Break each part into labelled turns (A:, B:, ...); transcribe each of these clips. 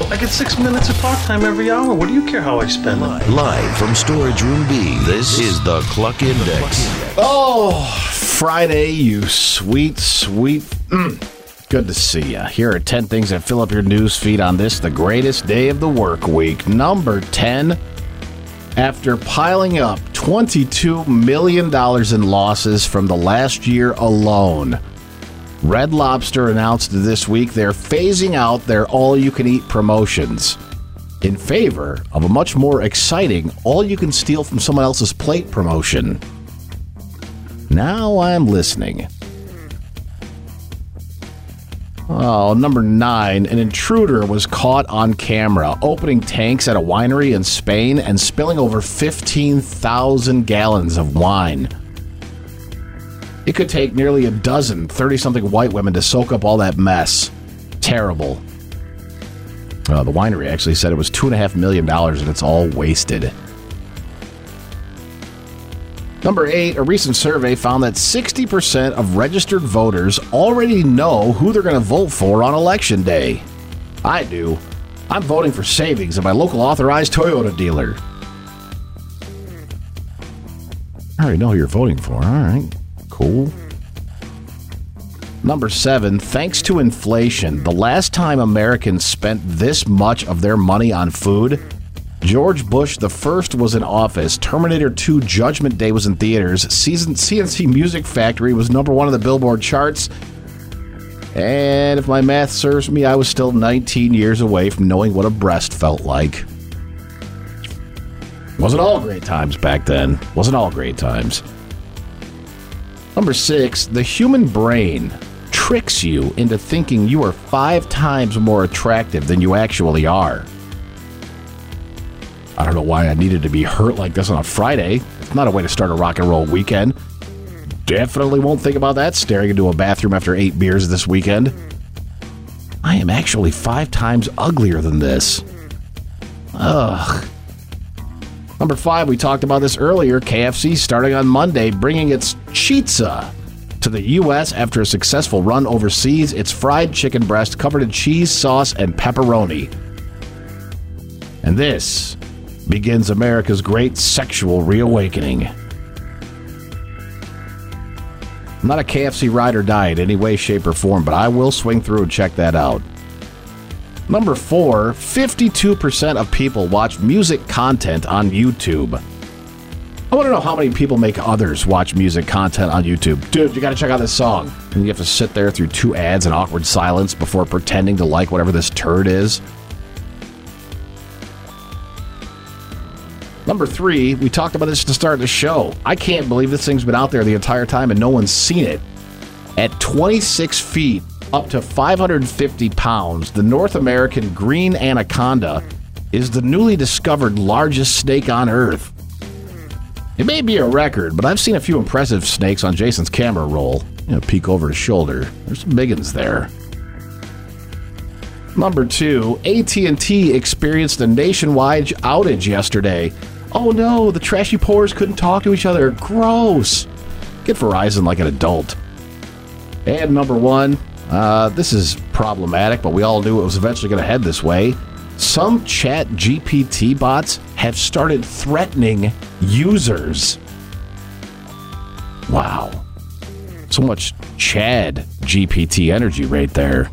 A: I get six minutes of talk time every hour. What do you care how I spend it?
B: Live from Storage Room B, this is the Cluck Index.
C: Oh, Friday, you sweet, sweet. Mm, good to see you. Here are 10 things that fill up your news feed on this, the greatest day of the work week. Number 10. After piling up $22 million in losses from the last year alone, Red Lobster announced this week they're phasing out their all you can eat promotions in favor of a much more exciting all you can steal from someone else's plate promotion. Now I'm listening. Oh, number nine. An intruder was caught on camera opening tanks at a winery in Spain and spilling over 15,000 gallons of wine. It could take nearly a dozen 30 something white women to soak up all that mess. Terrible. Uh, the winery actually said it was $2.5 million and it's all wasted. Number eight, a recent survey found that 60% of registered voters already know who they're going to vote for on election day. I do. I'm voting for savings at my local authorized Toyota dealer. I already know who you're voting for. All right. Cool. Number seven, thanks to inflation, the last time Americans spent this much of their money on food, George Bush the first was in office. Terminator 2 Judgment Day was in theaters. Season CNC Music Factory was number one on the Billboard charts. And if my math serves me, I was still 19 years away from knowing what a breast felt like. Wasn't all great times back then. Wasn't all great times. Number six, the human brain tricks you into thinking you are five times more attractive than you actually are. I don't know why I needed to be hurt like this on a Friday. It's not a way to start a rock and roll weekend. Definitely won't think about that staring into a bathroom after eight beers this weekend. I am actually five times uglier than this. Ugh. Number five, we talked about this earlier. KFC starting on Monday, bringing its Chizza to the U.S. after a successful run overseas. It's fried chicken breast covered in cheese, sauce, and pepperoni. And this begins America's great sexual reawakening. I'm not a KFC ride or die in any way, shape, or form, but I will swing through and check that out. Number four, 52% of people watch music content on YouTube. I want to know how many people make others watch music content on YouTube. Dude, you got to check out this song. And you have to sit there through two ads and awkward silence before pretending to like whatever this turd is. Number three, we talked about this to start the show. I can't believe this thing's been out there the entire time and no one's seen it. At 26 feet, up to 550 pounds, the North American green anaconda is the newly discovered largest snake on Earth. It may be a record, but I've seen a few impressive snakes on Jason's camera roll. You know, peek over his shoulder. There's some big ones there. Number two, AT&T experienced a nationwide outage yesterday. Oh no, the trashy pores couldn't talk to each other. Gross. Get Verizon like an adult. And number one, uh, this is problematic, but we all knew it was eventually going to head this way. Some ChatGPT bots have started threatening users. Wow. So much Chad GPT energy right there.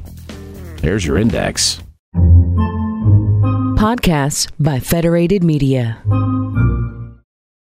C: There's your index.
D: Podcasts by Federated Media.